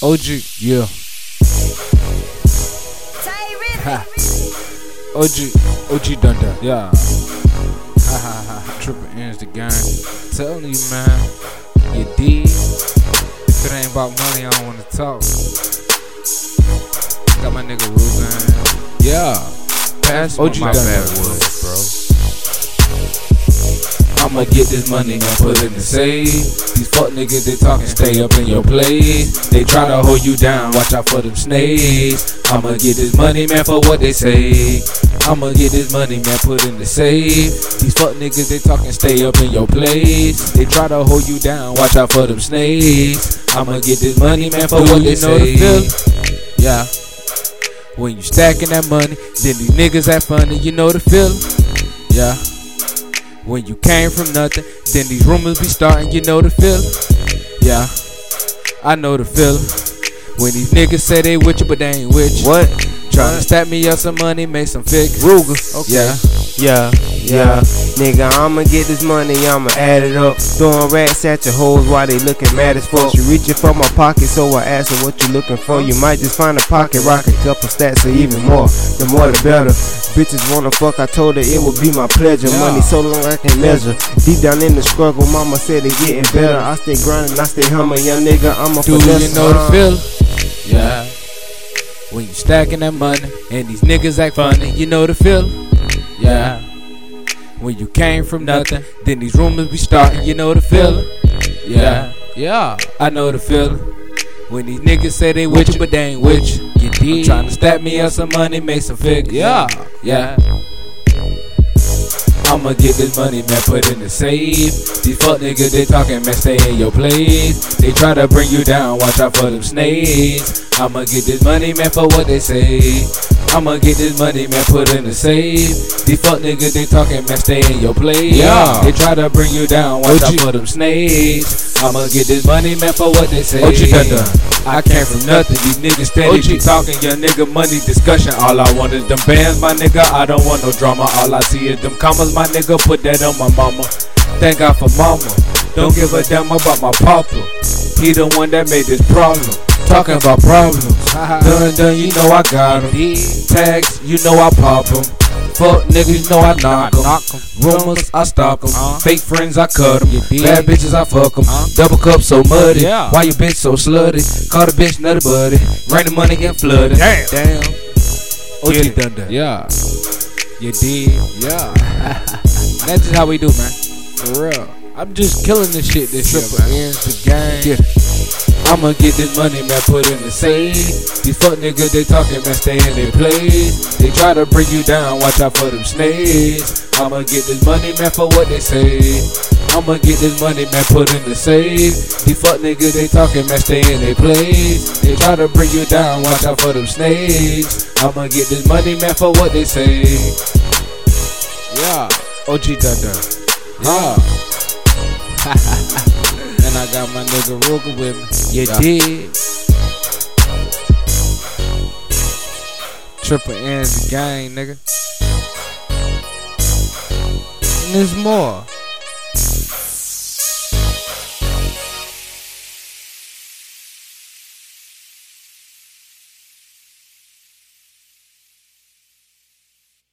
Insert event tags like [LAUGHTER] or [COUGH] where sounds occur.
OG, yeah. Ha. OG, OG done that, yeah. Ha ha ha. Triple ends the game. Telling you, man, you did. If it ain't about money, I don't wanna talk. Got my nigga Ruben. Yeah. Pass OG my done bad that. I'ma get this money and put it in the safe. These fuck niggas, they talking, stay up in your place. They try to hold you down, watch out for them snakes. I'ma get this money, man, for what they say. I'ma get this money, man, put in the safe. These fuck niggas, they talking, stay up in your place. They try to hold you down, watch out for them snakes. I'ma get this money, man, for Do what they know the say. Yeah. When you stacking that money, then these niggas act funny, you know the feeling. Yeah. When you came from nothing, then these rumors be starting, you know the feeling. Yeah. I know the feeling. When these niggas say they with you, but they ain't with you. What? Tryna stack me up some money, make some figures. Ruga. Yeah. Yeah, yeah. Nigga, I'ma get this money, I'ma add it up. Throwing rats at your hoes while they looking mad as fuck. You reaching for my pocket, so I ask her what you looking for. You might just find a pocket rocket, couple stats or even more. The more the better. Bitches wanna fuck, I told her it would be my pleasure. Money so long I can measure. Deep down in the struggle, mama said it getting better. I stay grinding, I stay humble, young nigga, I'm a Do finesse. you know the uh, feeling? Yeah. When you stacking that money and these niggas act funny, you know the feeling? Yeah. When you came from nothing, then these rumors be starting, you know the feeling? Yeah. Yeah. I know the feeling. When these niggas say they with you, but they ain't with you. You did. Trying to stack me up some money, make some figures. Yeah. Yeah. I'ma get this money, man, put in the safe. These fuck niggas, they talking, man, stay in your place. They try to bring you down, watch out for them snakes. I'ma get this money, man, for what they say. I'ma get this money, man, put in the safe. These fuck niggas, they talking, man, stay in your place. Yeah. They try to bring you down, watch out for them snakes. I'ma get this money, man, for what they say. Done. I came from nothing. These niggas steady be talking, young nigga money discussion. All I want is them bands, my nigga. I don't want no drama. All I see is them commas, my nigga. Put that on my mama. Thank God for mama. Don't give a damn about my papa. He the one that made this problem. Talking about problems. done, done, you know I got 'em. Tags, you know I pop 'em. Fuck niggas, you know I knock 'em. Rumors, I stalk 'em. Uh-huh. Fake friends, I cut 'em. You. Bad bitches, I fuck 'em. Uh-huh. Double cup so muddy. Why you bitch so slutty? Call the bitch nutty buddy. Rain the money get flooded. Damn. Damn. OG Get done that. Yeah. You did. Yeah. [LAUGHS] That's just how we do, man. For real. I'm just killing this shit this year, man. ends the game. Yeah. I'ma get this money, man, put in the safe. These fuck niggas, they talking, man, stay in their place. They try to bring you down, watch out for them snakes. I'ma get this money, man, for what they say. I'ma get this money, man, put in the safe. These fuck niggas, they talking, man, stay in their place. They try to bring you down, watch out for them snakes. I'ma get this money, man, for what they say. Yeah, OG done. Yeah. And I got my nigga Ruga with me. You Yeah. did. Triple the game, nigga. And there's more.